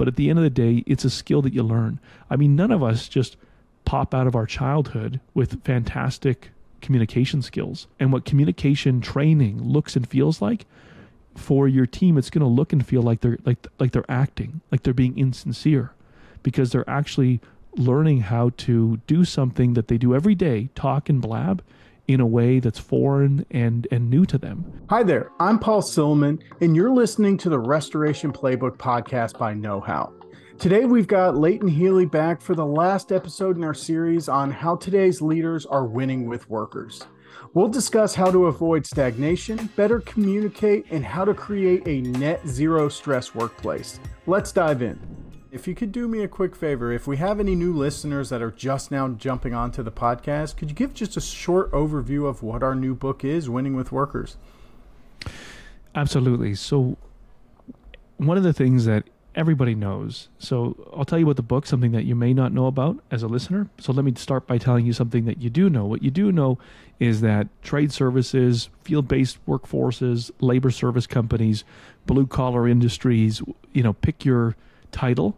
But at the end of the day, it's a skill that you learn. I mean, none of us just pop out of our childhood with fantastic communication skills. And what communication training looks and feels like for your team, it's going to look and feel like they're like like they're acting, like they're being insincere because they're actually learning how to do something that they do every day, talk and blab in a way that's foreign and and new to them. Hi there. I'm Paul Silliman and you're listening to the Restoration Playbook podcast by KnowHow. Today we've got Leighton Healey back for the last episode in our series on how today's leaders are winning with workers. We'll discuss how to avoid stagnation, better communicate, and how to create a net zero stress workplace. Let's dive in. If you could do me a quick favor, if we have any new listeners that are just now jumping onto the podcast, could you give just a short overview of what our new book is, Winning with Workers? Absolutely. So, one of the things that everybody knows. So, I'll tell you about the book, something that you may not know about as a listener. So, let me start by telling you something that you do know. What you do know is that trade services, field based workforces, labor service companies, blue collar industries, you know, pick your title,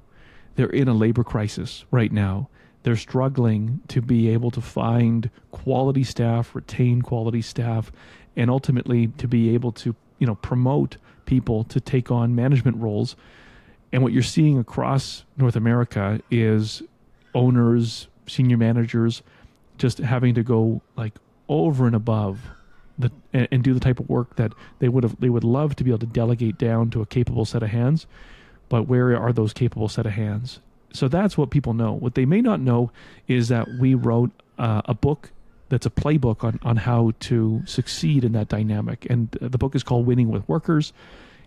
they're in a labor crisis right now. They're struggling to be able to find quality staff, retain quality staff, and ultimately to be able to, you know, promote people to take on management roles. And what you're seeing across North America is owners, senior managers just having to go like over and above the, and, and do the type of work that they would have they would love to be able to delegate down to a capable set of hands but where are those capable set of hands? So that's what people know. What they may not know is that we wrote uh, a book that's a playbook on, on how to succeed in that dynamic. And the book is called Winning with Workers.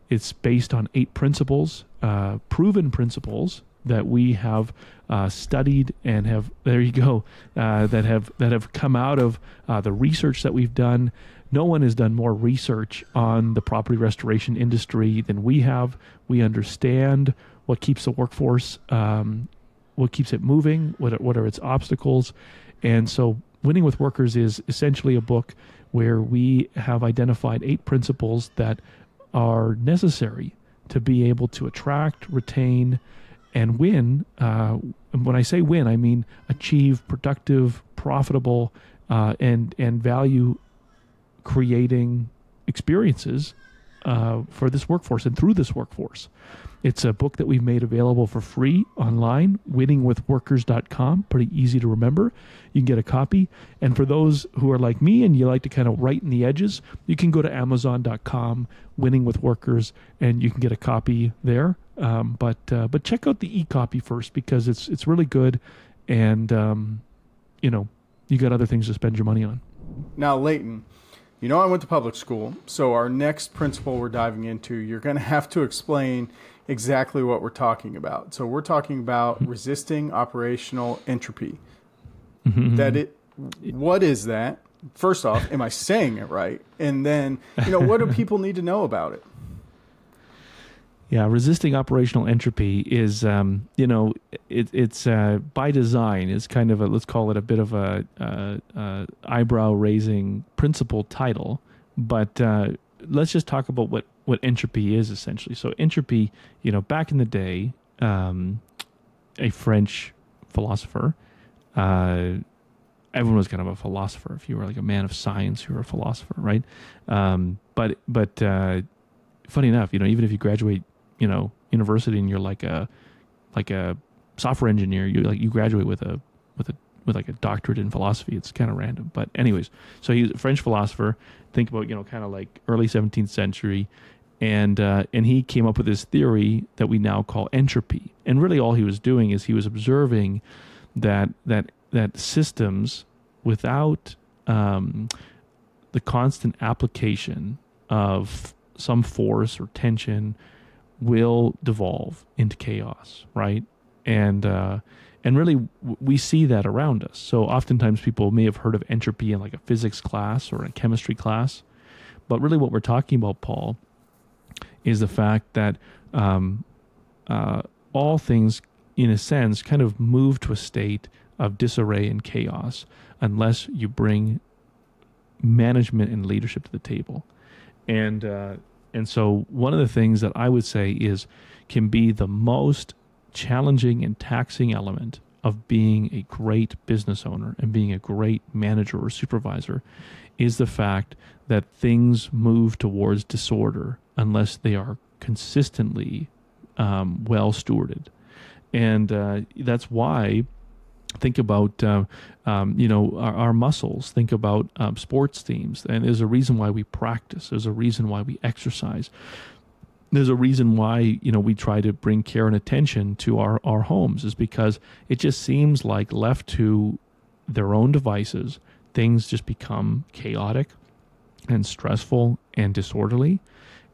It's based on eight principles, uh, proven principles that we have uh, studied and have there you go uh, that have that have come out of uh, the research that we've done no one has done more research on the property restoration industry than we have. We understand what keeps the workforce, um, what keeps it moving, what are, what are its obstacles, and so winning with workers is essentially a book where we have identified eight principles that are necessary to be able to attract, retain, and win. Uh, when I say win, I mean achieve productive, profitable, uh, and and value creating experiences uh, for this workforce and through this workforce. It's a book that we've made available for free online, winningwithworkers.com. Pretty easy to remember. You can get a copy. And for those who are like me and you like to kind of write in the edges, you can go to amazon.com, winning with workers, and you can get a copy there. Um, but uh, but check out the e copy first because it's it's really good, and um, you know you got other things to spend your money on. Now, Leighton, you know, I went to public school, so our next principle we're diving into, you're going to have to explain exactly what we're talking about. So we're talking about mm-hmm. resisting operational entropy. Mm-hmm. That it what is that? First off, am I saying it right? And then, you know, what do people need to know about it? Yeah, resisting operational entropy is, um, you know, it, it's uh, by design. It's kind of a let's call it a bit of a, uh, uh, eyebrow raising principle title, but uh, let's just talk about what what entropy is essentially. So entropy, you know, back in the day, um, a French philosopher. Uh, everyone was kind of a philosopher. If you were like a man of science, you were a philosopher, right? Um, but but uh, funny enough, you know, even if you graduate you know university and you're like a like a software engineer, you like you graduate with a with a with like a doctorate in philosophy. It's kind of random, but anyways. So he's a French philosopher. Think about you know kind of like early 17th century, and uh, and he came up with this theory that we now call entropy. And really, all he was doing is he was observing that that that systems without um, the constant application of some force or tension will devolve into chaos, right? And uh, and really, we see that around us. So oftentimes, people may have heard of entropy in like a physics class or a chemistry class, but really, what we're talking about, Paul, is the fact that um, uh, all things, in a sense, kind of move to a state of disarray and chaos unless you bring management and leadership to the table. And uh, and so, one of the things that I would say is can be the most challenging and taxing element of being a great business owner and being a great manager or supervisor is the fact that things move towards disorder unless they are consistently um, well stewarded. And uh, that's why think about uh, um, you know our, our, muscles. Think about um, sports teams. And there's a reason why we practice. There's a reason why we exercise. There's a reason why you know we try to bring care and attention to our, our homes is because it just seems like left to their own devices things just become chaotic and stressful and disorderly.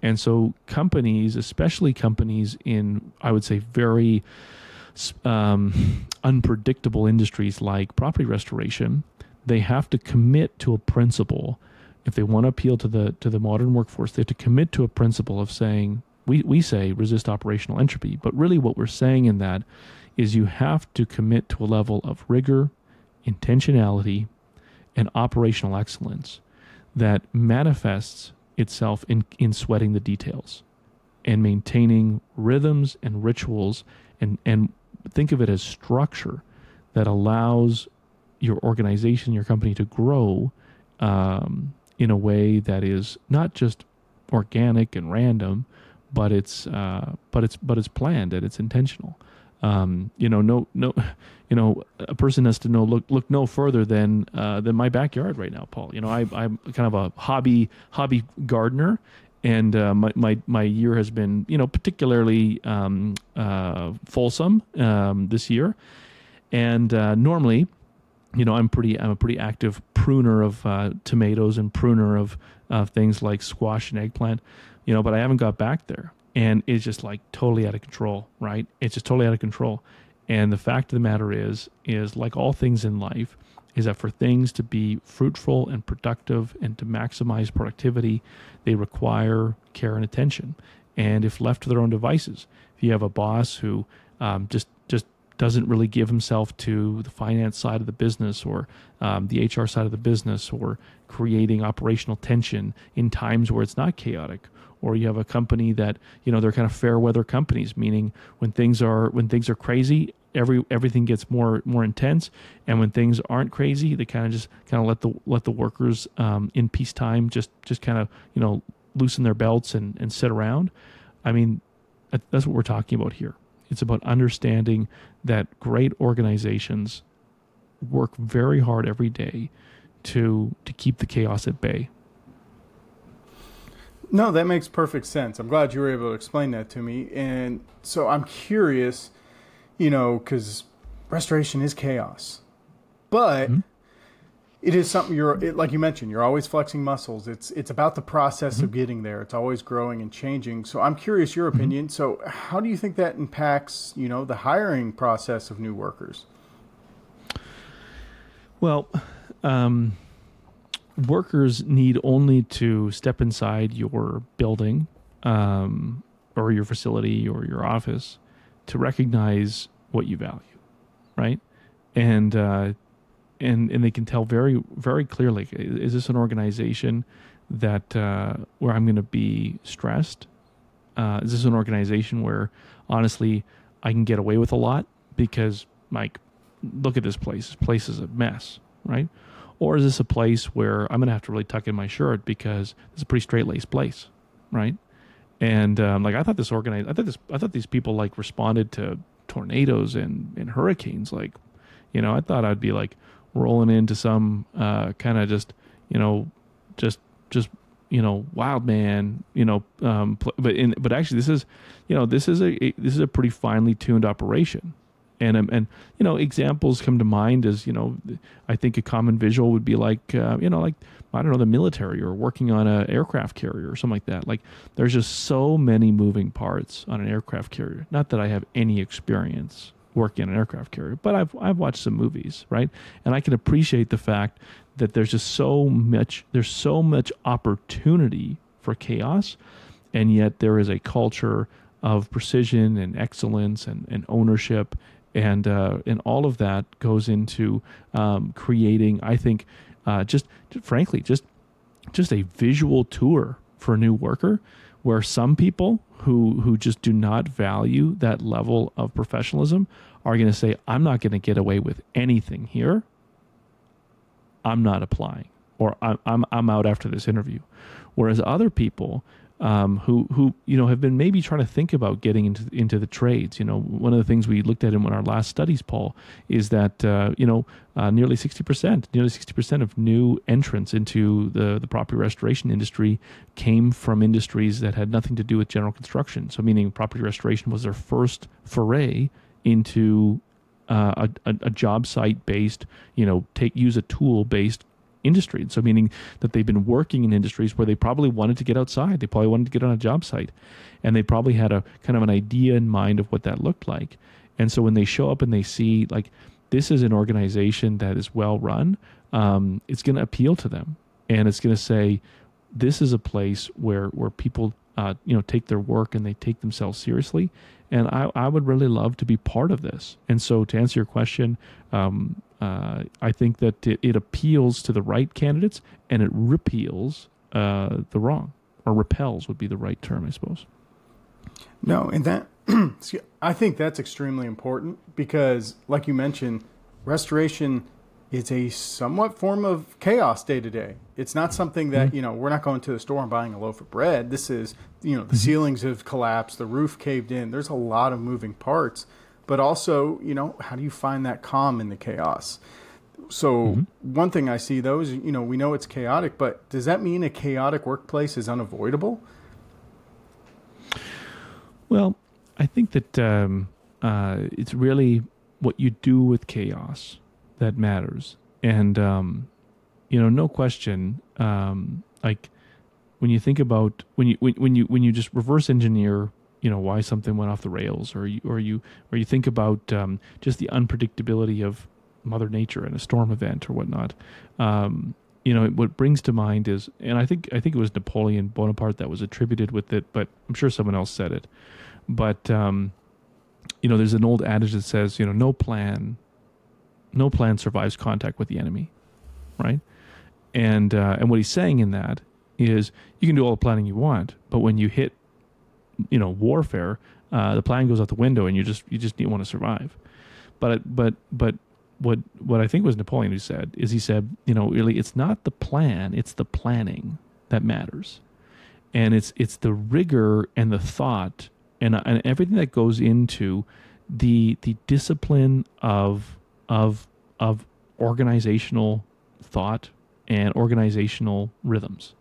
And so companies especially companies in i would say very um, unpredictable industries like property restoration, they have to commit to a principle. If they want to appeal to the to the modern workforce, they have to commit to a principle of saying we, we say resist operational entropy, but really what we're saying in that is you have to commit to a level of rigor, intentionality, and operational excellence that manifests itself in, in sweating the details and maintaining rhythms and rituals and, and think of it as structure that allows your organization, your company to grow um, in a way that is not just organic and random, but it's uh, but it's but it's planned and it's intentional. Um, you know, no, no, you know, a person has to know look look no further than uh, than my backyard right now, Paul. You know, I, I'm kind of a hobby hobby gardener, and uh, my, my my year has been you know particularly um, uh, fulsome um, this year, and uh, normally, you know, I'm pretty I'm a pretty active pruner of uh, tomatoes and pruner of things like squash and eggplant, you know, but I haven't got back there, and it's just like totally out of control, right? It's just totally out of control, and the fact of the matter is, is like all things in life, is that for things to be fruitful and productive and to maximize productivity, they require care and attention. And if left to their own devices, if you have a boss who um, just just doesn't really give himself to the finance side of the business or um, the HR side of the business or creating operational tension in times where it's not chaotic, or you have a company that you know they're kind of fair weather companies, meaning when things are when things are crazy, every everything gets more more intense. And when things aren't crazy they kind of just kind of let the let the workers um, in peacetime just just kind of you know loosen their belts and and sit around. I mean that's what we're talking about here. It's about understanding that great organizations work very hard every day to to keep the chaos at bay. No that makes perfect sense. I'm glad you were able to explain that to me. And so i'm curious you know, because restoration is chaos, but mm-hmm. it is something you're it, like you mentioned. You're always flexing muscles. It's it's about the process mm-hmm. of getting there. It's always growing and changing. So I'm curious your mm-hmm. opinion. Mm-hmm. So how do you think that impacts you know the hiring process of new workers? Well. Um, workers need only to step inside your building um, or your facility or your office to recognize what you value, right? And uh, and and they can tell very very clearly is this an organization that uh, where I'm going to be stressed? Uh, is this an organization where honestly I can get away with a lot because like look at this place. This place is a mess, right? Or is this a place where I'm going to have to really tuck in my shirt because it's a pretty straight laced place, right? And um, like I thought this organized, I thought this, I thought these people like responded to tornadoes and, and hurricanes. Like, you know, I thought I'd be like rolling into some uh, kind of just, you know, just just you know, wild man, you know, um, but in but actually this is, you know, this is a, a this is a pretty finely tuned operation. And, um, and you know examples come to mind as you know I think a common visual would be like uh, you know like I don't know the military or working on an aircraft carrier or something like that. Like there's just so many moving parts on an aircraft carrier. Not that I have any experience working on an aircraft carrier, but I've I've watched some movies, right? And I can appreciate the fact that there's just so much there's so much opportunity for chaos, and yet there is a culture of precision and excellence and, and ownership and uh, and all of that goes into um, creating. I think uh, just frankly just just a visual tour for a new worker where some people who who just do not value that level of professionalism are going to say, "I'm not going to get away with anything here. I'm not applying, or I'm I'm, I'm out after this interview." Whereas other people um, who who you know have been maybe trying to think about getting into into the trades. You know, one of the things we looked at in our last studies, Paul, is that uh, you know uh, nearly sixty percent, nearly sixty percent of new entrants into the the property restoration industry came from industries that had nothing to do with general construction. So, meaning property restoration was their first foray into uh, a, a, job site based, you know, take use a tool based industry. So meaning that they've been working in industries where they probably wanted to get outside. They probably wanted to get on a job site. And they probably had a kind of an idea in mind of what that looked like. And so when they show up and they see like this is an organization that is well run, um, it's going to appeal to them. And it's going to say, this is a place where, where people, uh, you know, take their work and they take themselves seriously. And I, I would really love to be part of this. And so to answer your question, um, uh, I think that it, it, appeals to the right candidates and it repeals uh, the wrong, or repels would be the right term, I suppose. No, and that I think that's extremely important because, like you mentioned, restoration is a somewhat form of chaos day to day. It's not something that mm-hmm. you know we're not going to the store and buying a loaf of bread. This is you know the mm-hmm. ceilings have collapsed, the roof caved in. There's a lot of moving parts but also, you know, how do you find that calm in the chaos? So mm-hmm. one thing I see though is, you know, we know it's chaotic, but does that mean a chaotic workplace is unavoidable? Well, I think that um, uh, it's really what you do with chaos that matters, and um, you know, no question. Um, like when you think about when you when, when you when you just reverse engineer you know why something went off the rails, or you or you or you think about um, just the unpredictability of Mother Nature and a storm event or whatnot. Um, you know, what brings to mind is, and I think I think it was Napoleon Bonaparte that was attributed with it, but I'm sure someone else said it. But um, you know, there's an old adage that says, you know, no plan, no plan survives contact with the enemy, right? And uh, and what he's saying in that is, you can do all the planning you want, but when you hit you know warfare, uh, the plan goes out the window, and you just you just need want to survive. But but but what what I think was Napoleon who said is he said you know really it's not the plan, it's the planning that matters, and it's it's the rigor and the thought and and everything that goes into the the discipline of of of organizational thought and organizational rhythms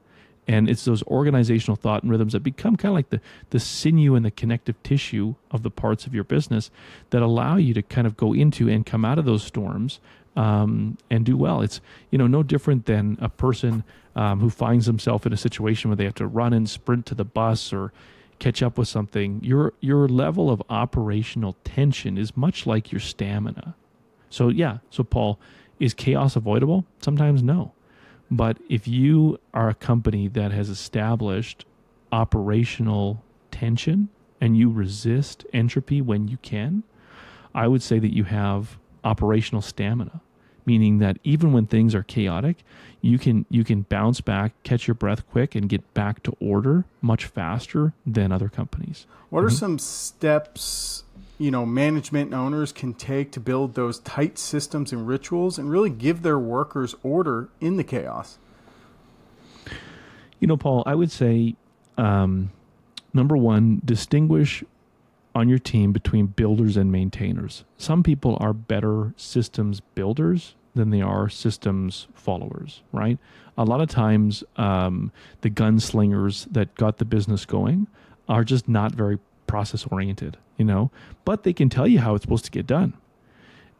and it's those organizational thought and rhythms that become kind of like the, the sinew and the connective tissue of the parts of your business that allow you to kind of go into and come out of those storms um, and do well. It's you know no different than a person um, who finds himself in a situation where they have to run and sprint to the bus or catch up with something. Your your level of operational tension is much like your stamina. So yeah, so Paul, is chaos avoidable? Sometimes no. But if you are a company that has established operational tension and you resist entropy when you can, I would say that you have operational stamina, meaning that even when things are chaotic, you can you can bounce back, catch your breath quick, and get back to order much faster than other companies. What mm-hmm. are some steps you know management and owners can take to build those tight systems and rituals and really give their workers order in the chaos. You know paul i would say um, number one distinguish on your team between builders and maintainers. Some people are better systems builders than they are systems followers right? A lot of times um, the gunslingers that got the business going are just not very process oriented, you know, but they can tell you how it's supposed to get done.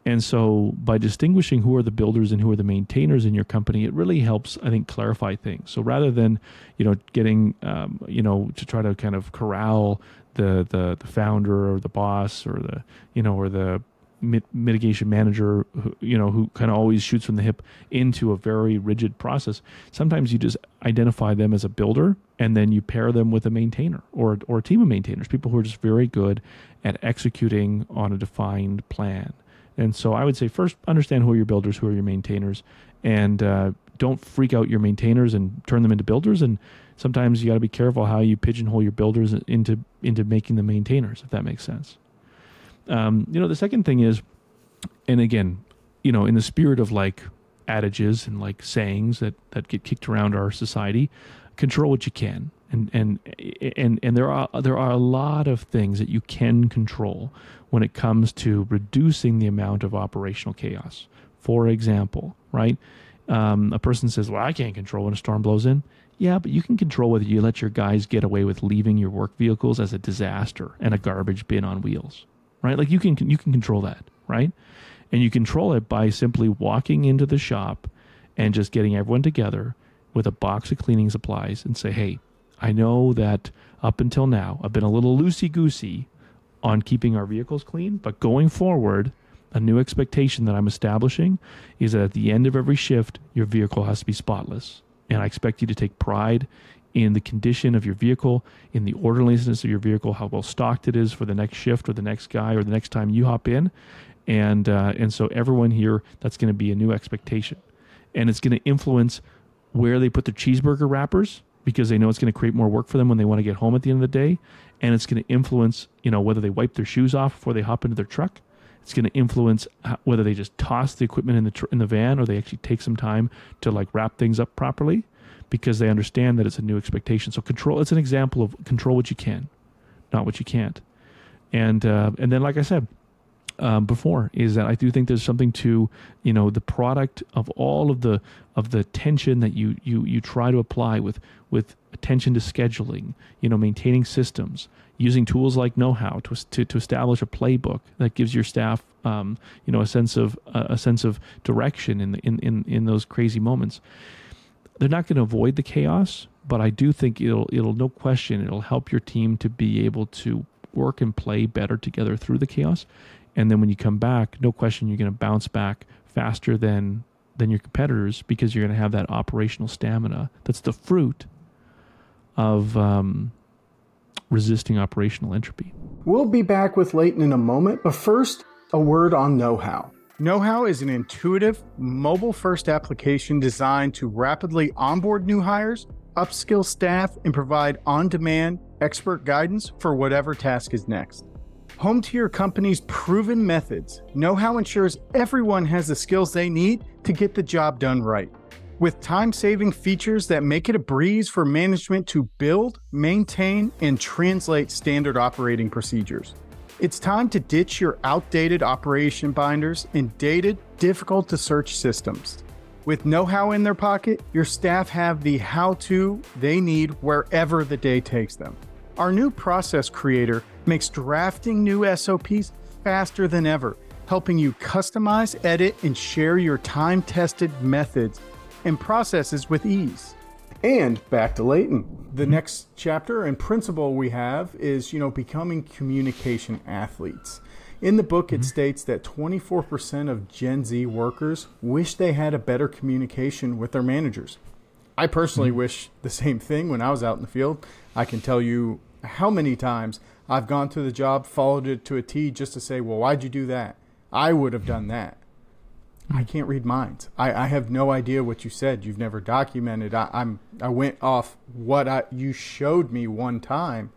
And so by distinguishing who are the builders and who are the maintainers in your company, it really helps, I think, clarify things. So rather than, you know, getting, um, you know, to try to kind of corral the, the, the founder or the boss or the, you know, or the mit- mitigation manager, who, you know, who kind of always shoots from the hip into a very rigid process. Sometimes you just identify them as a builder, and then you pair them with a maintainer or or a team of maintainers, people who are just very good at executing on a defined plan. And so I would say first understand who are your builders, who are your maintainers, and uh, don't freak out your maintainers and turn them into builders. And sometimes you got to be careful how you pigeonhole your builders into into making them maintainers, if that makes sense. Um, you know, the second thing is, and again, you know, in the spirit of like adages and like sayings that that get kicked around our society, control what you can. And and and and there are there are a lot of things that you can control when it comes to reducing the amount of operational chaos. For example, right? Um, a person says, "Well, I can't control when a storm blows in." Yeah, but you can control whether you let your guys get away with leaving your work vehicles as a disaster and a garbage bin on wheels, right? Like you can you can control that, right? And you control it by simply walking into the shop and just getting everyone together with a box of cleaning supplies and say, "Hey, I know that up until now I've been a little loosey goosey on keeping our vehicles clean, but going forward, a new expectation that I'm establishing is that at the end of every shift, your vehicle has to be spotless and I expect you to take pride in the condition of your vehicle, in the orderliness of your vehicle, how well stocked it is for the next shift or the next guy or the next time you hop in, and uh, and so everyone here, that's going to be a new expectation, and it's going to influence where they put their cheeseburger wrappers because they know it's going to create more work for them when they want to get home at the end of the day, and it's going to influence you know whether they wipe their shoes off before they hop into their truck. It's going to influence whether they just toss the equipment in the tr- in the van or they actually take some time to like wrap things up properly because they understand that it's a new expectation. So control. It's an example of control what you can, not what you can't. And uh, and then like I said, um, before is that I do think there's something to you know the product of all of the of the tension that you you you try to apply with with attention to scheduling, you know, maintaining systems, using tools like KnowHow to, to, to establish a playbook that gives your staff um, you know a sense of uh, a sense of direction in, the, in in in those crazy moments they're not going to avoid the chaos but i do think it'll it'll no question it'll help your team to be able to work and play better together through the chaos and then when you come back no question you're going to bounce back faster than than your competitors because you're going to have that operational stamina that's the fruit of um, resisting operational entropy. We'll be back with Leighton in a moment, but first, a word on KnowHow. Know is an intuitive, mobile first application designed to rapidly onboard new hires, upskill staff, and provide on demand expert guidance for whatever task is next. Home to your company's proven methods, KnowHow ensures everyone has the skills they need to get the job done right with time saving features that make it a breeze for management to build, maintain, and translate standard operating procedures. It's time to ditch your outdated operation binders and dated, difficult to search systems. With KnowHow in their pocket, your staff have the how to they need wherever the day takes them. Our new process creator makes drafting new SOPs faster than ever, helping you customize, edit, and share your time tested methods and processes with ease. And back to Leighton. The mm-hmm. next chapter and principle we have is, you know, becoming communication athletes. In the book, mm-hmm. it states that 24% of Gen Z workers wish they had a better communication with their managers. I personally mm-hmm. wish the same thing when I was out in the field. I can tell you how many times I've gone to the job, followed it to a T just to say, well, why'd you do that? I would have done that. I can't read minds. I, I have no idea what you said. You've never documented. I, I'm I went off what I you showed me one time,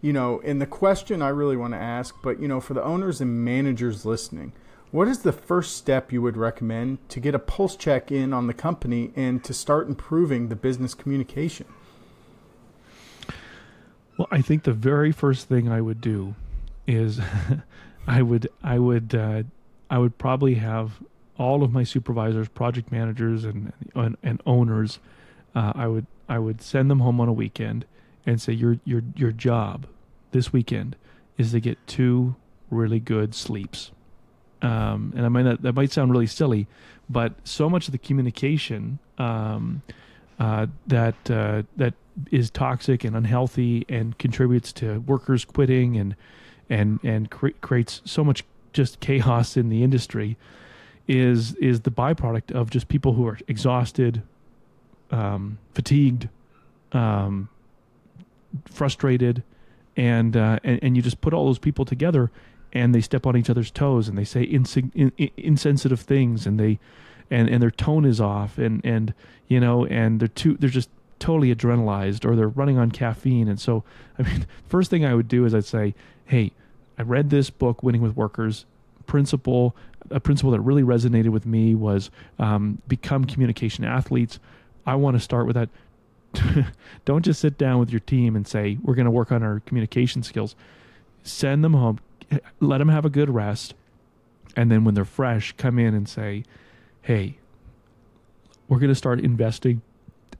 you know. And the question I really want to ask, but you know, for the owners and managers listening, what is the first step you would recommend to get a pulse check in on the company and to start improving the business communication? Well, I think the very first thing I would do is I would I would uh, I would probably have all of my supervisors, project managers, and and, and owners, uh, I would I would send them home on a weekend and say your your your job this weekend is to get two really good sleeps. Um, and I mean that that might sound really silly, but so much of the communication um, uh, that uh, that is toxic and unhealthy and contributes to workers quitting and and and cre- creates so much just chaos in the industry is is the byproduct of just people who are exhausted, um, fatigued, um, frustrated, and, uh, and and you just put all those people together, and they step on each other's toes, and they say insi- in, in, insensitive things, and they and and their tone is off, and and you know, and they're too they're just totally adrenalized or they're running on caffeine. And so, I mean, first thing I would do is I'd say, hey, I read this book, Winning with Workers. Principle, a principle that really resonated with me was um, become communication athletes. I want to start with that. Don't just sit down with your team and say, we're going to work on our communication skills. Send them home, let them have a good rest. And then when they're fresh, come in and say, hey, we're going to start investing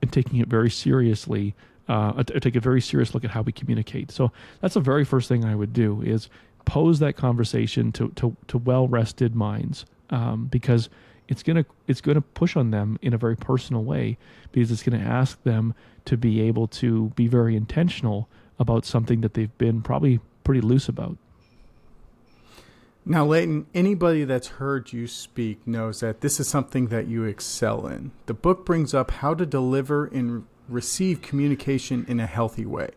and taking it very seriously. Uh, take a very serious look at how we communicate. So that's the very first thing I would do is pose that conversation to to, to well rested minds um, because it's gonna it's gonna push on them in a very personal way because it's gonna ask them to be able to be very intentional about something that they've been probably pretty loose about. Now, Leighton, anybody that's heard you speak knows that this is something that you excel in. The book brings up how to deliver and receive communication in a healthy way.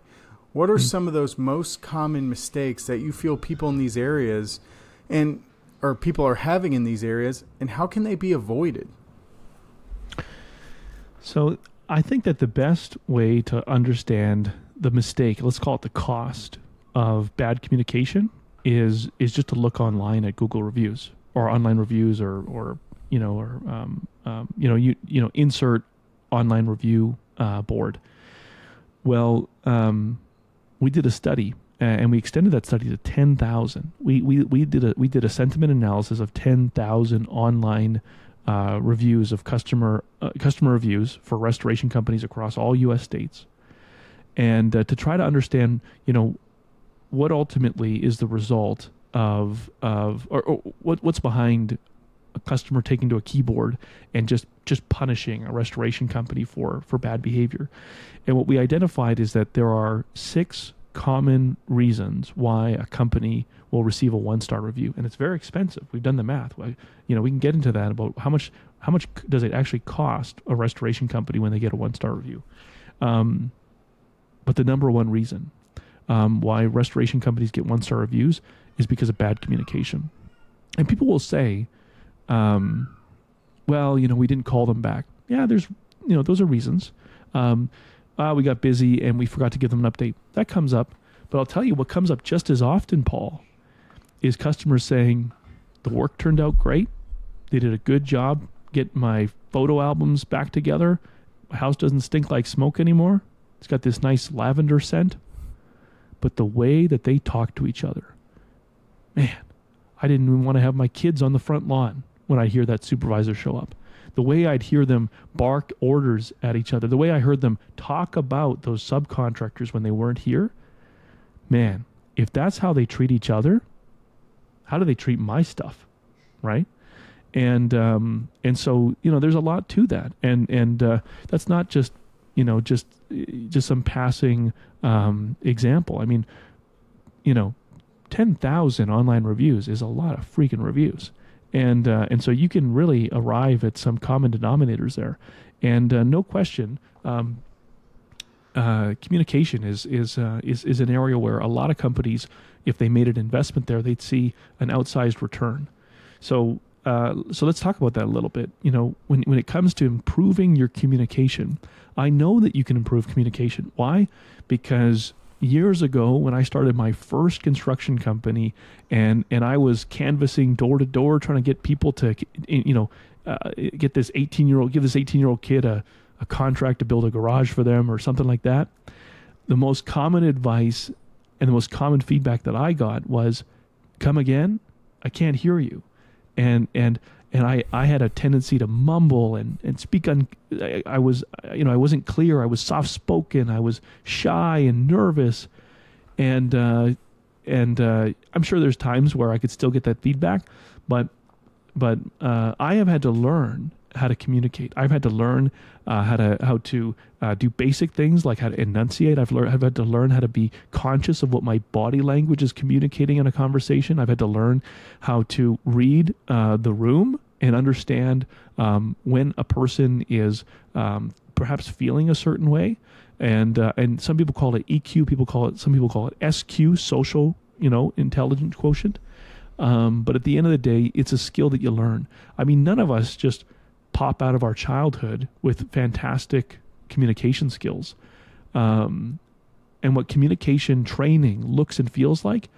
What are some of those most common mistakes that you feel people in these areas and or people are having in these areas and how can they be avoided? So, I think that the best way to understand the mistake, let's call it the cost of bad communication is is just to look online at Google reviews or online reviews or or you know or um, um, you know you you know insert online review uh, board. Well, um, we did a study and we extended that study to 10,000. We, we, we did a, we did a sentiment analysis of 10,000 online uh, reviews of customer, uh, customer reviews for restoration companies across all U.S. states. And uh, to try to understand, you know, what ultimately is the result of of or, or, what what's behind a customer taking to a keyboard and just just punishing a restoration company for for bad behavior. And what we identified is that there are six common reasons why a company will receive a one star review and it's very expensive we've done the math you know we can get into that about how much how much does it actually cost a restoration company when they get a one star review um, but the number one reason um, why restoration companies get one star reviews is because of bad communication. And people will say, um, well, you know, we didn't call them back. Yeah, there's, you know, those are reasons. Um, uh, we got busy and we forgot to give them an update. That comes up. But I'll tell you what comes up just as often, Paul, is customers saying, the work turned out great. They did a good job getting my photo albums back together. My house doesn't stink like smoke anymore. It's got this nice lavender scent but the way that they talk to each other. Man, I didn't even want to have my kids on the front lawn when I hear that supervisor show up. The way I'd hear them bark orders at each other, the way I heard them talk about those subcontractors when they weren't here. Man, if that's how they treat each other, how do they treat my stuff? Right? And um, and so you know, there's a lot to that, and and uh, that's not just you know just just some passing um, example. I mean, you know, ten thousand online reviews is a lot of freaking reviews, and uh, and so you can really arrive at some common denominators there, and uh, no question. Um, uh, communication is is uh, is is an area where a lot of companies, if they made an investment there, they'd see an outsized return. So uh, so let's talk about that a little bit. You know, when when it comes to improving your communication, I know that you can improve communication. Why? Because years ago when I started my first construction company and and I was canvassing door to door trying to get people to you know uh, get this 18 year old give this 18 year old kid a, a contract to build a garage for them or something like that. The most common advice and the most common feedback that I got was come again? I can't hear you. And and and I, I had a tendency to mumble and, and speak on I, I was you know I wasn't clear. I was soft spoken I was shy and nervous. And uh, and uh, I'm sure there's times where I could still get that feedback but but uh, I have had to learn how to communicate. I've had to learn uh, how to how to uh, do basic things like how to enunciate. I've learned I've had to learn how to be conscious of what my body language is communicating in a conversation. I've had to learn how to read uh, the room and understand um, when a person is um, perhaps feeling a certain way. And uh, and some people call it EQ. People call it some people call it SQ, social you know intelligence quotient. Um, but at the end of the day, it's a skill that you learn. I mean, none of us just pop out of our childhood with fantastic communication skills. Um, and what communication training looks and feels like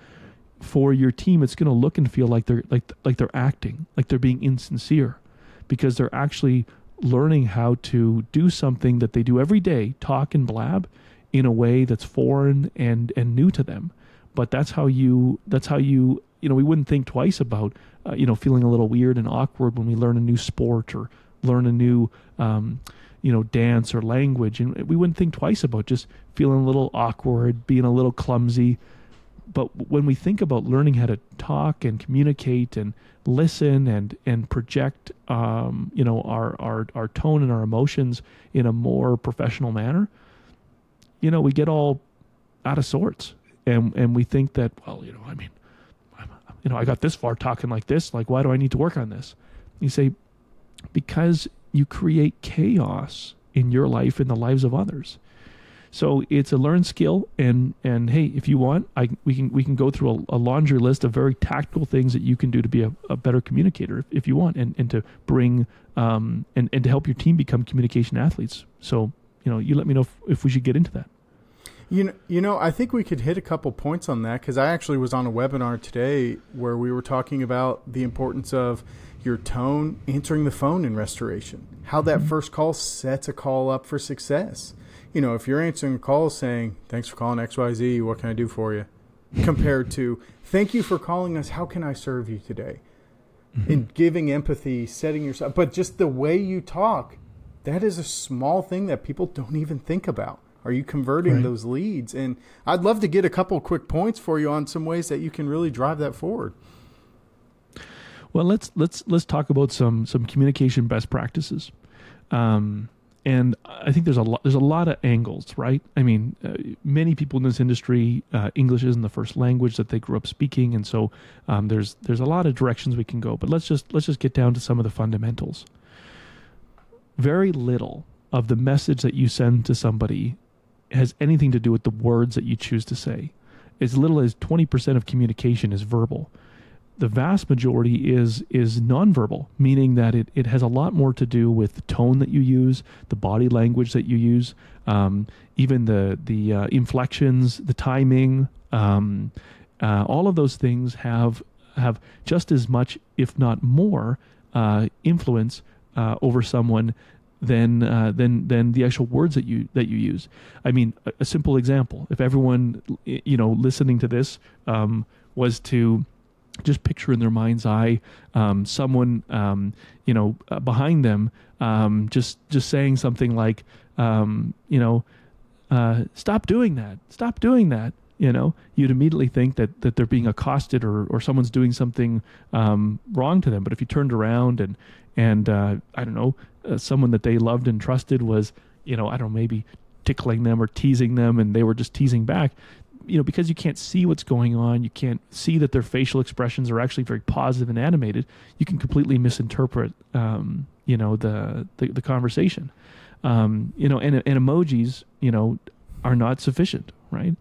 for your team, it's going to look and feel like they're like like they're acting, like they're being insincere, because they're actually learning how to do something that they do every day, talk and blab, in a way that's foreign and and new to them. But that's how you that's how you you know we wouldn't think twice about uh, you know feeling a little weird and awkward when we learn a new sport or learn a new um, you know dance or language, and we wouldn't think twice about just feeling a little awkward, being a little clumsy. But when we think about learning how to talk and communicate and listen and and project um, you know our, our our tone and our emotions in a more professional manner you know we get all out of sorts. And and we think that well you know i mean I'm, you know i got this far talking like this. Like why do i need to work on this? You say because you create chaos in your life and the lives of others so it's a learned skill, and and hey, if you want, I we can we can go through a, a laundry list of very tactical things that you can do to be a, a better communicator if, if, you want, and and to bring um and and to help your team become communication athletes. So you know, you let me know if, if we should get into that. You know, you know, I think we could hit a couple points on that because I actually was on a webinar today where we were talking about the importance of your tone, answering the phone in restoration, how that mm-hmm. first call sets a call up for success you know, if you're answering a call saying, thanks for calling XYZ, what can I do for you? Compared to, thank you for calling us, how can I serve you today? Mm-hmm. And giving empathy, setting yourself, but just the way you talk, that is a small thing that people don't even think about. Are you converting right. those leads? And I'd love to get a couple quick points for you on some ways that you can really drive that forward. Well, let's let's let's talk about some some communication best practices. Um, and I think there's a lot there's a lot of angles, right? I mean, uh, many people in this industry, uh, English isn't the first language that they grew up speaking, and so um, there's there's a lot of directions we can go. But let's just let's just get down to some of the fundamentals. Very little of the message that you send to somebody has anything to do with the words that you choose to say. As little as 20% of communication is verbal the vast majority is is nonverbal, meaning that it, it has a lot more to do with the tone that you use, the body language that you use, um, even the the uh, inflections, the timing. Um, uh, all of those things have have just as much, if not more, uh, influence uh, over someone than uh, than than the actual words that you that you use. I mean, a, a simple example: if everyone you know listening to this um, was to just picture in their mind's eye um, someone um, you know uh, behind them um, just just saying something like um, you know uh, stop doing that. Stop doing that. You know you'd immediately think that that they're being accosted or or someone's doing something um, wrong to them. But if you turned around and and uh, I don't know uh, someone that they loved and trusted was you know I don't know maybe tickling them or teasing them and they were just teasing back you know, because you can't see what's going on, you can't see that their facial expressions are actually very positive and animated. You can completely misinterpret, um, you know, the the, the conversation. Um, you know, and and emojis, you know, are not sufficient, right?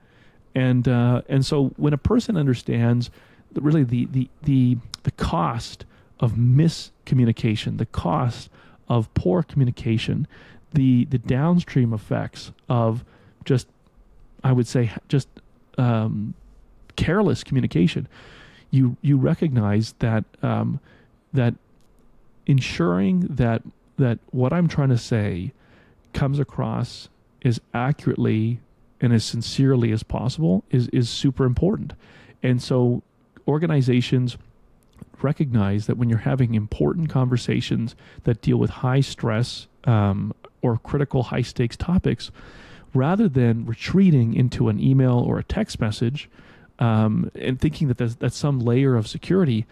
And uh, and so when a person understands that really the the the the cost of miscommunication, the cost of poor communication, the the downstream effects of just I would say just um, careless communication, you you recognize that um, that ensuring that that what I'm trying to say comes across as accurately and as sincerely as possible is is super important. And so organizations recognize that when you're having important conversations that deal with high stress um, or critical high stakes topics, rather than retreating into an email or a text message um, and thinking that there's, that's some layer of security,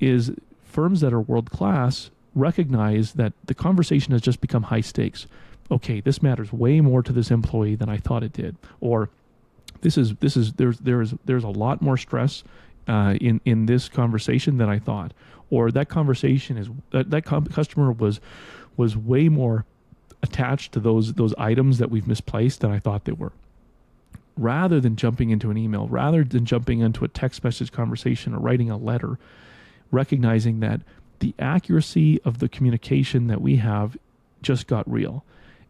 is firms that are world class recognize that the conversation has just become high stakes. Okay, this matters way more to this employee than I thought it did, or this is this is there's there's there's a lot more stress uh, in in this conversation than I thought, or that conversation is that that com- customer was was way more attached to those those items that we've misplaced than I thought they were. Rather than jumping into an email, rather than jumping into a text message conversation or writing a letter, recognizing that the accuracy of the communication that we have just got real.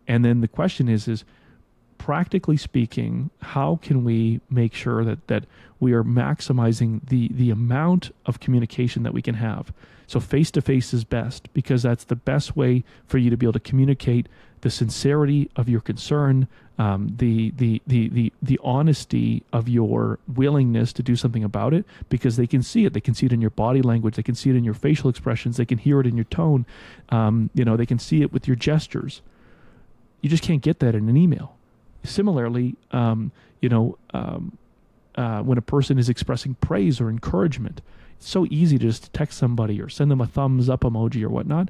And then the question is is practically speaking, how can we make sure that that we are maximizing the the amount of communication that we can have? So face to face is best because that's the best way for you to be able to communicate the sincerity of your concern, um, the, the the the the honesty of your willingness to do something about it, because they can see it. They can see it in your body language. They can see it in your facial expressions. They can hear it in your tone. Um, you know, they can see it with your gestures. You just can't get that in an email. Similarly, um, you know, um, uh, when a person is expressing praise or encouragement, it's so easy to just text somebody or send them a thumbs up emoji or whatnot.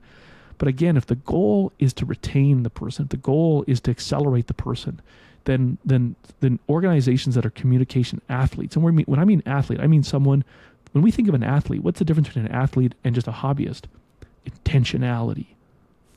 But again, if the goal is to retain the person, if the goal is to accelerate the person, then then then organizations that are communication athletes, and when I mean athlete, I mean someone. When we think of an athlete, what's the difference between an athlete and just a hobbyist? Intentionality,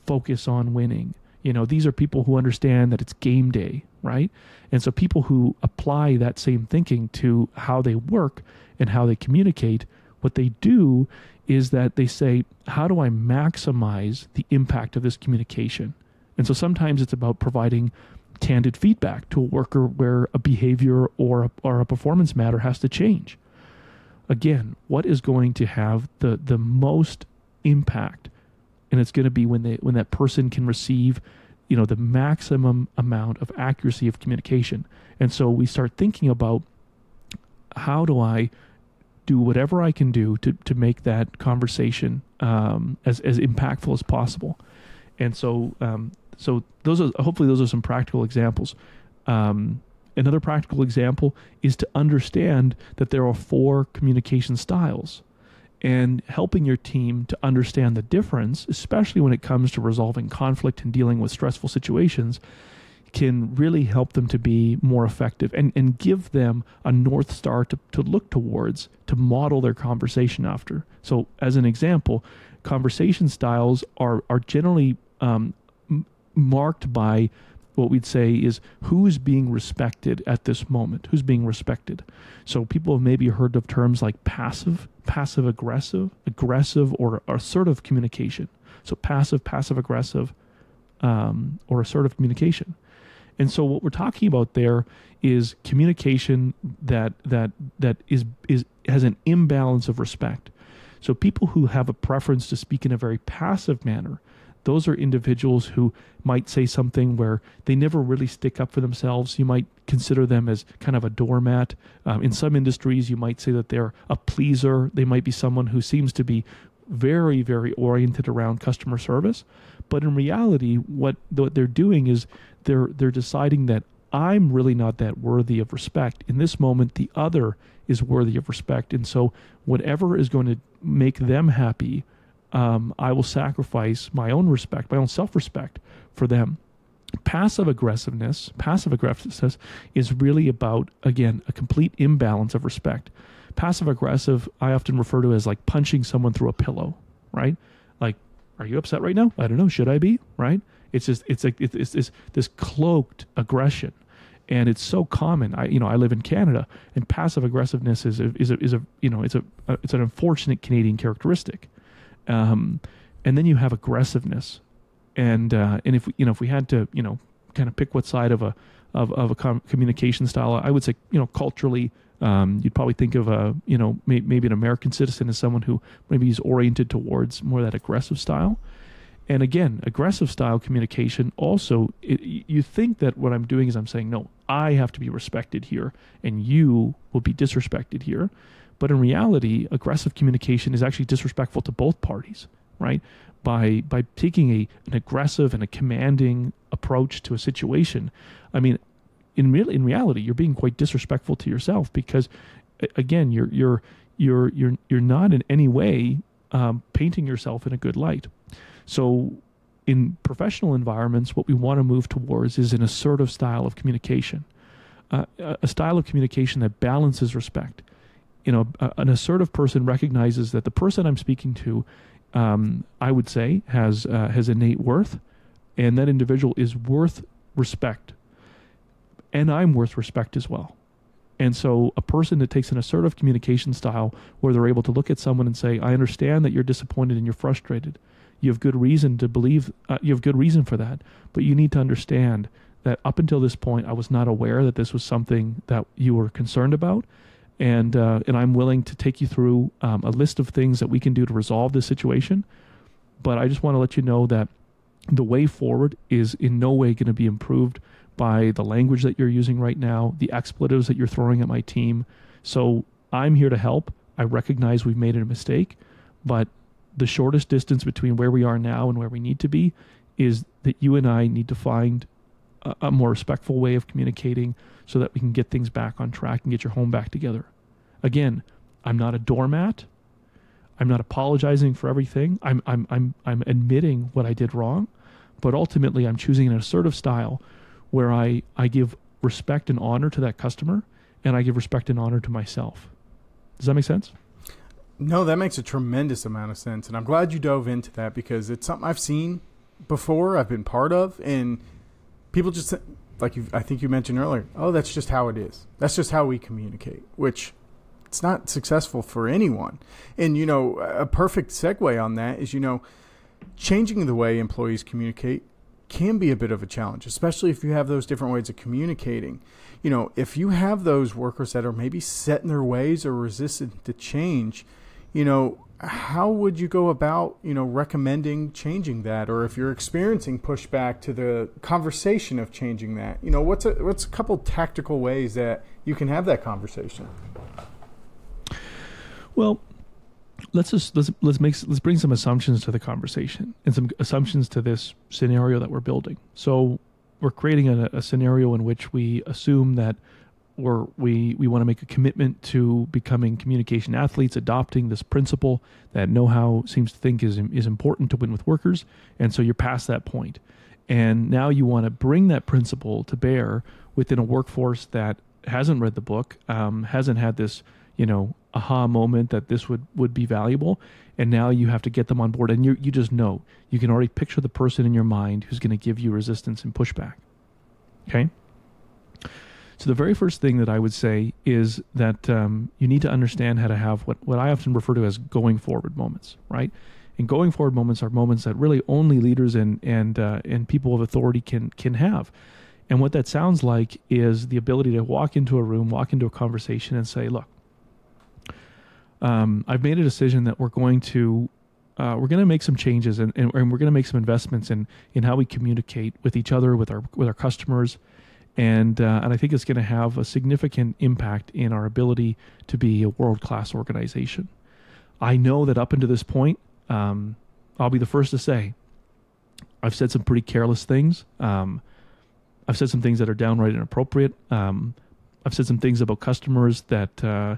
focus on winning, you know, these are people who understand that it's game day, right? And so people who apply that same thinking to how they work and how they communicate, what they do is that they say, how do I maximize the impact of this communication? And so sometimes it's about providing candid feedback to a worker where a behavior or a, or a performance matter has to change. Again, what is going to have the, the most impact and it's going to be when they when that person can receive you know the maximum amount of accuracy of communication. And so we start thinking about how do i do whatever i can do to, to make that conversation um, as, as impactful as possible. And so um, so those are hopefully those are some practical examples. Um, another practical example is to understand that there are four communication styles and helping your team to understand the difference, especially when it comes to resolving conflict and dealing with stressful situations, can really help them to be more effective and, and give them a North Star to, to look towards to model their conversation after. So, as an example, conversation styles are, are generally um, marked by what we'd say is who's being respected at this moment, who's being respected. So people have maybe heard of terms like passive, passive aggressive, aggressive or assertive communication. So passive, passive aggressive, um, or assertive communication. And so what we're talking about there is communication that that that is is has an imbalance of respect. So people who have a preference to speak in a very passive manner those are individuals who might say something where they never really stick up for themselves. You might consider them as kind of a doormat. Um, in some industries, you might say that they're a pleaser. They might be someone who seems to be very, very oriented around customer service. But in reality, what what they're doing is they're they're deciding that I'm really not that worthy of respect. In this moment, the other is worthy of respect, and so whatever is going to make them happy um, I will sacrifice my own respect, my own self respect for them. Passive aggressiveness, passive aggressiveness is really about, again, a complete imbalance of respect. Passive aggressive, I often refer to as like punching someone through a pillow, right? Like, are you upset right now? I don't know. Should I be? Right? It's just, it's like, it's, it's this, cloaked aggression and it's so common. I, you know, I live in Canada, and passive aggressiveness is a, is a, is a you know, it's a, a, it's an unfortunate Canadian characteristic. Um, and then you have aggressiveness, and uh, and if we, you know if we had to you know kind of pick what side of a of, of a com- communication style, I would say you know culturally um, you'd probably think of a you know may, maybe an American citizen as someone who maybe is oriented towards more that aggressive style. And again, aggressive style communication also, it, you think that what I'm doing is I'm saying, no, I have to be respected here and you will be disrespected here. But in reality, aggressive communication is actually disrespectful to both parties, right? By by taking a an aggressive and a commanding approach to a situation, I mean, in real in reality, you're being quite disrespectful to yourself because, again, you're you're you're you're you're not in any way um, painting yourself in a good light. So, in professional environments, what we want to move towards is an assertive style of communication, uh, a style of communication that balances respect you know, an assertive person recognizes that the person I'm speaking to, um, I would say, has uh, has innate worth, and that individual is worth respect, and I'm worth respect as well. And so, a person that takes an assertive communication style, where they're able to look at someone and say, "I understand that you're disappointed and you're frustrated. You have good reason to believe. Uh, you have good reason for that, but you need to understand that up until this point, I was not aware that this was something that you were concerned about, and uh, and I'm willing to take you through um, a list of things that we can do to resolve this situation. But I just want to let you know that the way forward is in no way going to be improved by the language that you're using right now, the expletives that you're throwing at my team. So I'm here to help. I recognize we've made a mistake, but the shortest distance between where we are now and where we need to be is that you and I need to find a, a more respectful way of communicating so that we can get things back on track and get your home back together. Again, I'm not a doormat. I'm not apologizing for everything. I'm I'm I'm I'm admitting what I did wrong, but ultimately I'm choosing an assertive style where I I give respect and honor to that customer and I give respect and honor to myself. Does that make sense? No, that makes a tremendous amount of sense, and I'm glad you dove into that because it's something I've seen before, I've been part of, and people just like you. I think you mentioned earlier. Oh, that's just how it is. That's just how we communicate, which it's not successful for anyone. And you know, a perfect segue on that is you know, changing the way employees communicate can be a bit of a challenge, especially if you have those different ways of communicating. You know, if you have those workers that are maybe set in their ways or resistant to change, you know, how would you go about, you know, recommending changing that? Or if you're experiencing pushback to the conversation of changing that, you know, what's a, what's a couple tactical ways that you can have that conversation? Well, let's just let's let's make let's bring some assumptions to the conversation and some assumptions to this scenario that we're building. So we're creating a, a scenario in which we assume that we're, we we want to make a commitment to becoming communication athletes, adopting this principle that KnowHow seems to think is is important to win with workers, and so you're past that point, and now you want to bring that principle to bear within a workforce that hasn't read the book, um, hasn't had this you know aha moment that this would would be valuable and now you have to get them on board and you you just know. You can already picture the person in your mind who's going to give you resistance and pushback. Okay so the very first thing that I would say is that um, you need to understand how to have what, what I often refer to as going forward moments, right? And going forward moments are moments that really only leaders and and uh, and people of authority can can have. And what that sounds like is the ability to walk into a room, walk into a conversation, and say, "Look, um, I've made a decision that we're going to uh, we're going to make some changes and, and, and we're going to make some investments in in how we communicate with each other, with our with our customers, and uh, and I think it's going to have a significant impact in our ability to be a world class organization. I know that up until this point, um, I'll be the first to say I've said some pretty careless things. Um, I've said some things that are downright inappropriate. Um, I've said some things about customers that. Uh,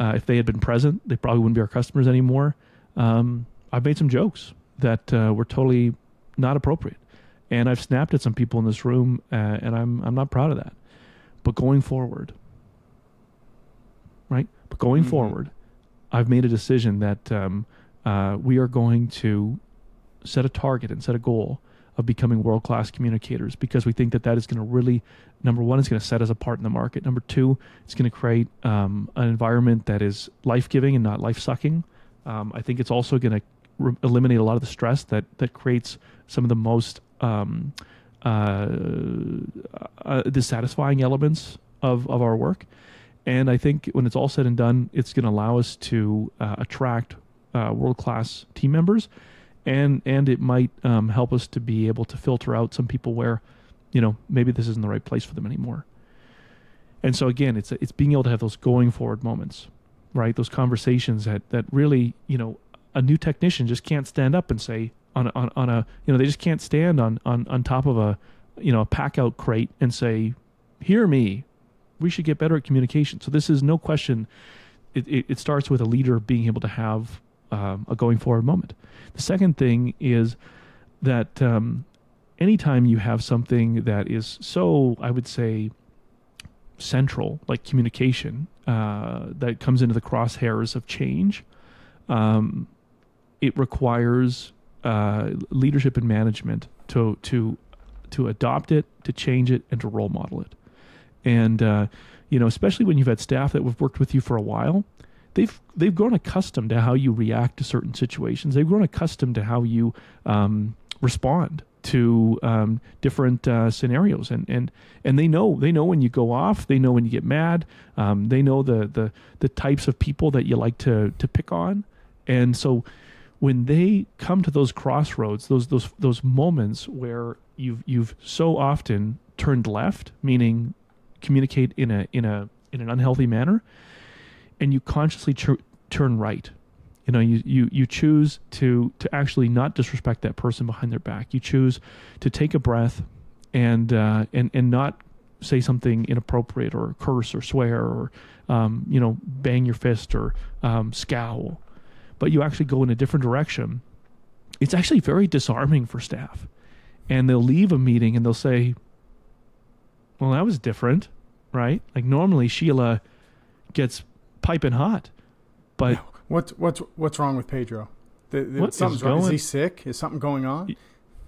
uh, if they had been present, they probably wouldn't be our customers anymore. Um, I've made some jokes that uh, were totally not appropriate, and I've snapped at some people in this room, uh, and I'm I'm not proud of that. But going forward, right? But going mm-hmm. forward, I've made a decision that um, uh, we are going to set a target and set a goal of becoming world class communicators because we think that that is going to really, number one, it's going to set us apart in the market. Number two, it's going to create um, an environment that is life giving and not life sucking. Um, I think it's also going to re- eliminate a lot of the stress that that creates some of the most um, uh, uh, elements of of our work. And I think when it's all said and done, it's going to allow us to uh, attract uh, world class team members and and it might um, help us to be able to filter out some people where, you know, maybe this isn't the right place for them anymore. And so again, it's it's being able to have those going forward moments, right? Those conversations that that really, you know, a new technician just can't stand up and say on on on a you know they just can't stand on on on top of a you know a pack out crate and say, "Hear me, we should get better at communication." So this is no question. It, it, it starts with a leader being able to have um, a going forward moment. The second thing is that um, anytime you have something that is so, I would say, central, like communication, uh, that comes into the crosshairs of change, um, it requires uh, leadership and management to to to adopt it, to change it, and to role model it. And uh, you know, especially when you've had staff that have worked with you for a while, they've they've grown accustomed to how you react to certain situations. They've grown accustomed to how you um, respond to um, different uh, scenarios, and, and and they know they know when you go off. They know when you get mad. Um, they know the the the types of people that you like to to pick on, and so when they come to those crossroads, those those those moments where you've you've so often turned left, meaning communicate in a in a in an unhealthy manner, and you consciously turn right. You know, you, you you choose to to actually not disrespect that person behind their back. You choose to take a breath and uh, and and not say something inappropriate or curse or swear or um, you know bang your fist or um, scowl, but you actually go in a different direction. It's actually very disarming for staff, and they'll leave a meeting and they'll say, "Well, that was different, right? Like normally Sheila gets piping hot, but." What's what's what's wrong with Pedro? The, the, What something's is wrong. Is he sick? Is something going on?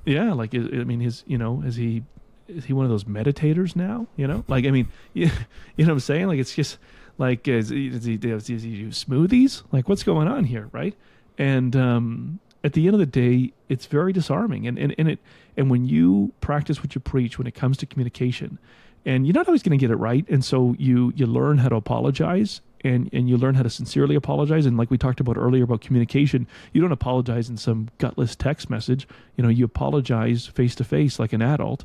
Yeah, like is- I mean, his you know, is he is he one of those meditators now? You know, like I mean, you, you know what I'm saying? Like it's just like is does he does he do smoothies? Like what's going on here, right? And um, at the end of the day, it's very disarming. And and and it and when you practice what you preach when it comes to communication, and you're not always going to get it right, and so you you learn how to apologize. And, and you learn how to sincerely apologize. And like we talked about earlier about communication, you don't apologize in some gutless text message. You know, you apologize face to face like an adult.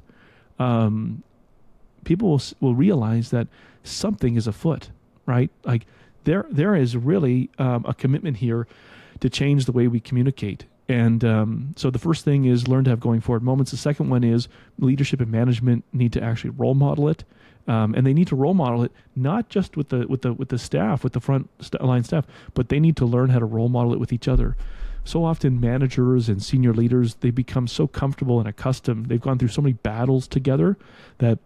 Um, people will, will realize that something is afoot, right? Like there there is really um, a commitment here to change the way we communicate. And um, so the first thing is learn to have going forward moments. The second one is leadership and management need to actually role model it, um, and they need to role model it not just with the with the with the staff, with the front line staff, but they need to learn how to role model it with each other. So often, managers and senior leaders they become so comfortable and accustomed. They've gone through so many battles together that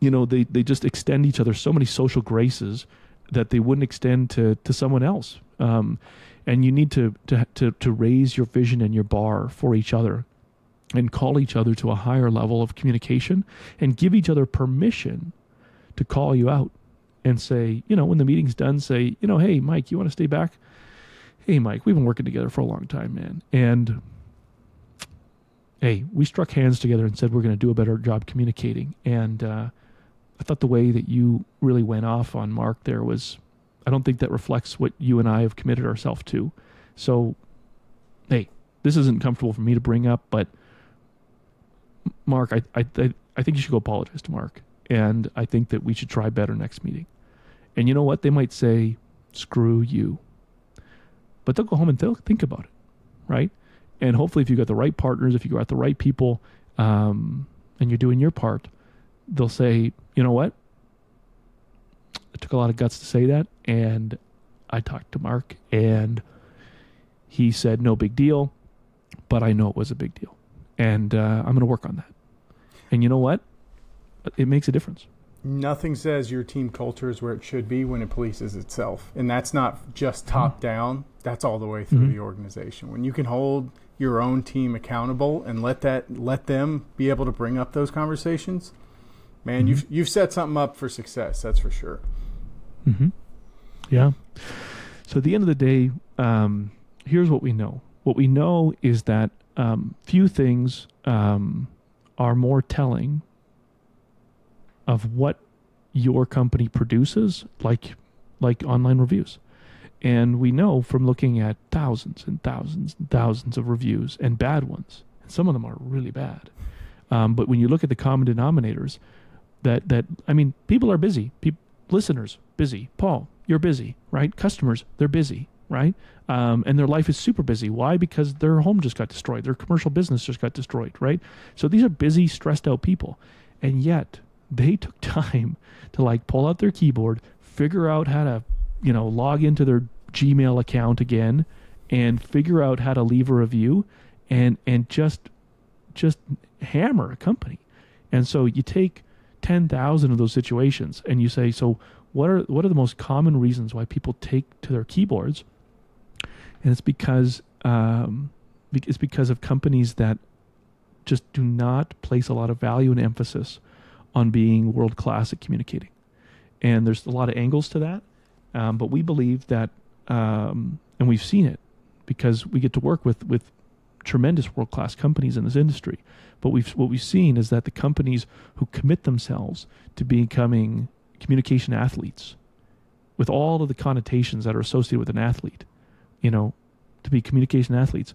you know they they just extend each other so many social graces that they wouldn't extend to to someone else. Um, and you need to, to to to raise your vision and your bar for each other, and call each other to a higher level of communication, and give each other permission to call you out, and say, you know, when the meeting's done, say, you know, hey, Mike, you want to stay back? Hey, Mike, we've been working together for a long time, man, and hey, we struck hands together and said we're going to do a better job communicating. And uh, I thought the way that you really went off on Mark there was, I don't think that reflects what you and I have committed ourselves to. So, hey, this isn't comfortable for me to bring up, but Mark, I, I, I- think you should go apologize to Mark. And I think that we should try better next meeting. And you know what? They might say, screw you. But they'll go home and they'll think about it, right? And hopefully, if you got the right partners, if you got the right people, um, and you're doing your part, they'll say, you know what? It took a lot of guts to say that, and I talked to Mark, and he said no big deal, but I know it was a big deal, and uh, I'm going to work on that. And you know what? It makes a difference. Nothing says your team culture is where it should be when it polices itself. And that's not just top down, that's all the way through Mhm. the organization. When you can hold your own team accountable and let that let them be able to bring up those conversations, man, Mhm. you've you've set something up for success, that's for sure. Mm-hmm. Yeah. So at the end of the day, um, here's what we know. What we know is that um, few things um, are more telling of what your company produces, like like online reviews. And we know from looking at thousands and thousands and thousands of reviews and bad ones, and some of them are really bad. Um, but when you look at the common denominators, that that I mean, people are busy. People, listeners busy. Paul, you're busy, right? Customers, they're busy, right? Um, and their life is super busy. Why? Because their home just got destroyed. Their commercial business just got destroyed, right? So these are busy, stressed out people, and yet they took time to like pull out their keyboard, figure out how to, you know, log into their Gmail account again, and figure out how to leave a review, and and just just hammer a company. And so you take 10,000 of those situations and you say, so what are, what are the most common reasons why people take to their keyboards? And it's because, um, it's because of companies that just do not place a lot of value and emphasis on being world class at communicating. And there's a lot of angles to that. Um, but we believe that um, and we've seen it because we get to work with with tremendous world class companies in this industry. But we've what we've seen is that the companies who commit themselves to becoming communication athletes, with all of the connotations that are associated with an athlete, you know, to be communication athletes,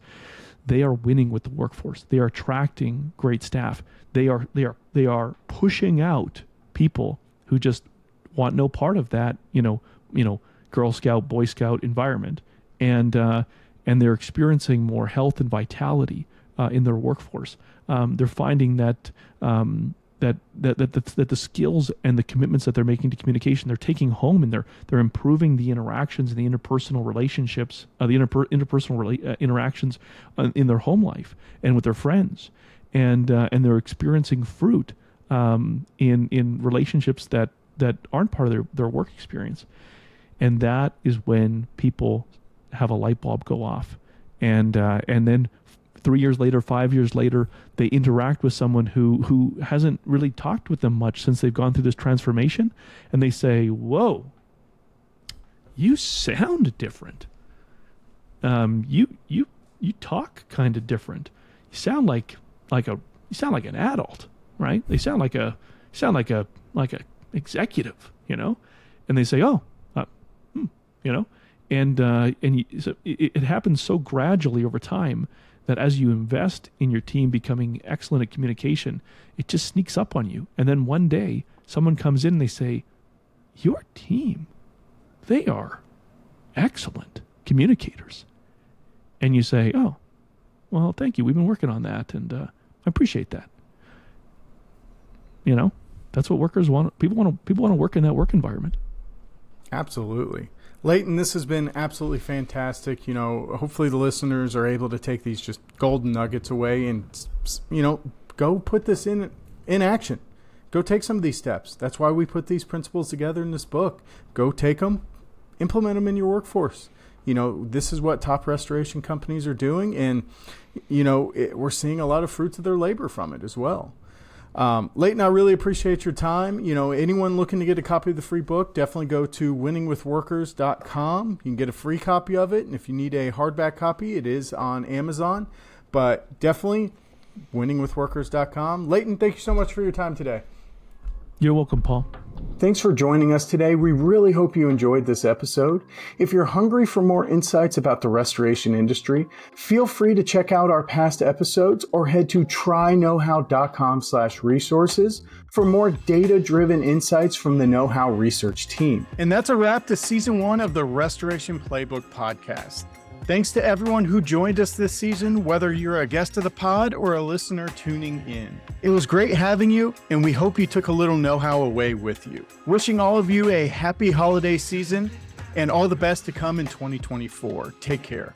they are winning with the workforce. They are attracting great staff. They are they are they are pushing out people who just want no part of that, you know, you know, Girl Scout, Boy Scout environment, and uh, and they're experiencing more health and vitality uh, in their workforce. Um, they're finding that, um, that, that, that, that, the skills and the commitments that they're making to communication, they're taking home and they're, they're improving the interactions and the interpersonal relationships, uh, the interper- interpersonal rela- uh, interactions uh, in their home life and with their friends. And, uh, and they're experiencing fruit um, in, in relationships that, that aren't part of their, their work experience. And that is when people have a light bulb go off, and uh, and then three years later, five years later, they interact with someone who who hasn't really talked with them much since they've gone through this transformation, and they say, "Whoa, you sound different. Um, you you you talk kind of different. You sound like like a you sound like an adult, right? They sound like a sound like a like a executive, you know." And they say, "Oh, uh, hmm, you know." And uh, and you, so it, it, happens so gradually over time that as you invest in your team becoming excellent at communication, it just sneaks up on you. And then one day, someone comes in and they say, "Your team, they are excellent communicators," and you say, "Oh, well, thank you. We've been working on that, and uh, I appreciate that." You know, that's what workers want. People want to people want to work in that work environment. Absolutely. Leighton, this has been absolutely fantastic. You know, hopefully the listeners are able to take these just golden nuggets away and, you know, go put this in in action. Go take some of these steps. That's why we put these principles together in this book. Go take them, implement them in your workforce. You know, this is what top restoration companies are doing, and you know, it, we're seeing a lot of fruits of their labor from it as well. Um, Leighton, I really appreciate your time. You know, anyone looking to get a copy of the free book, definitely go to winningwithworkers.com. You can get a free copy of it. And if you need a hardback copy, it is on Amazon. But definitely winningwithworkers.com. Leighton, thank you so much for your time today. You're welcome, Paul. Thanks for joining us today. We really hope you enjoyed this episode. If you're hungry for more insights about the restoration industry, feel free to check out our past episodes or head to tryknowhow.com slash resources for more data-driven insights from the KnowHow research team. And that's a wrap to season one of the Restoration Playbook podcast. Thanks to everyone who joined us this season, whether you're a guest of the pod or a listener tuning in. It was great having you, and we hope you took a little know how away with you. Wishing all of you a happy holiday season and all the best to come in 2024. Take care.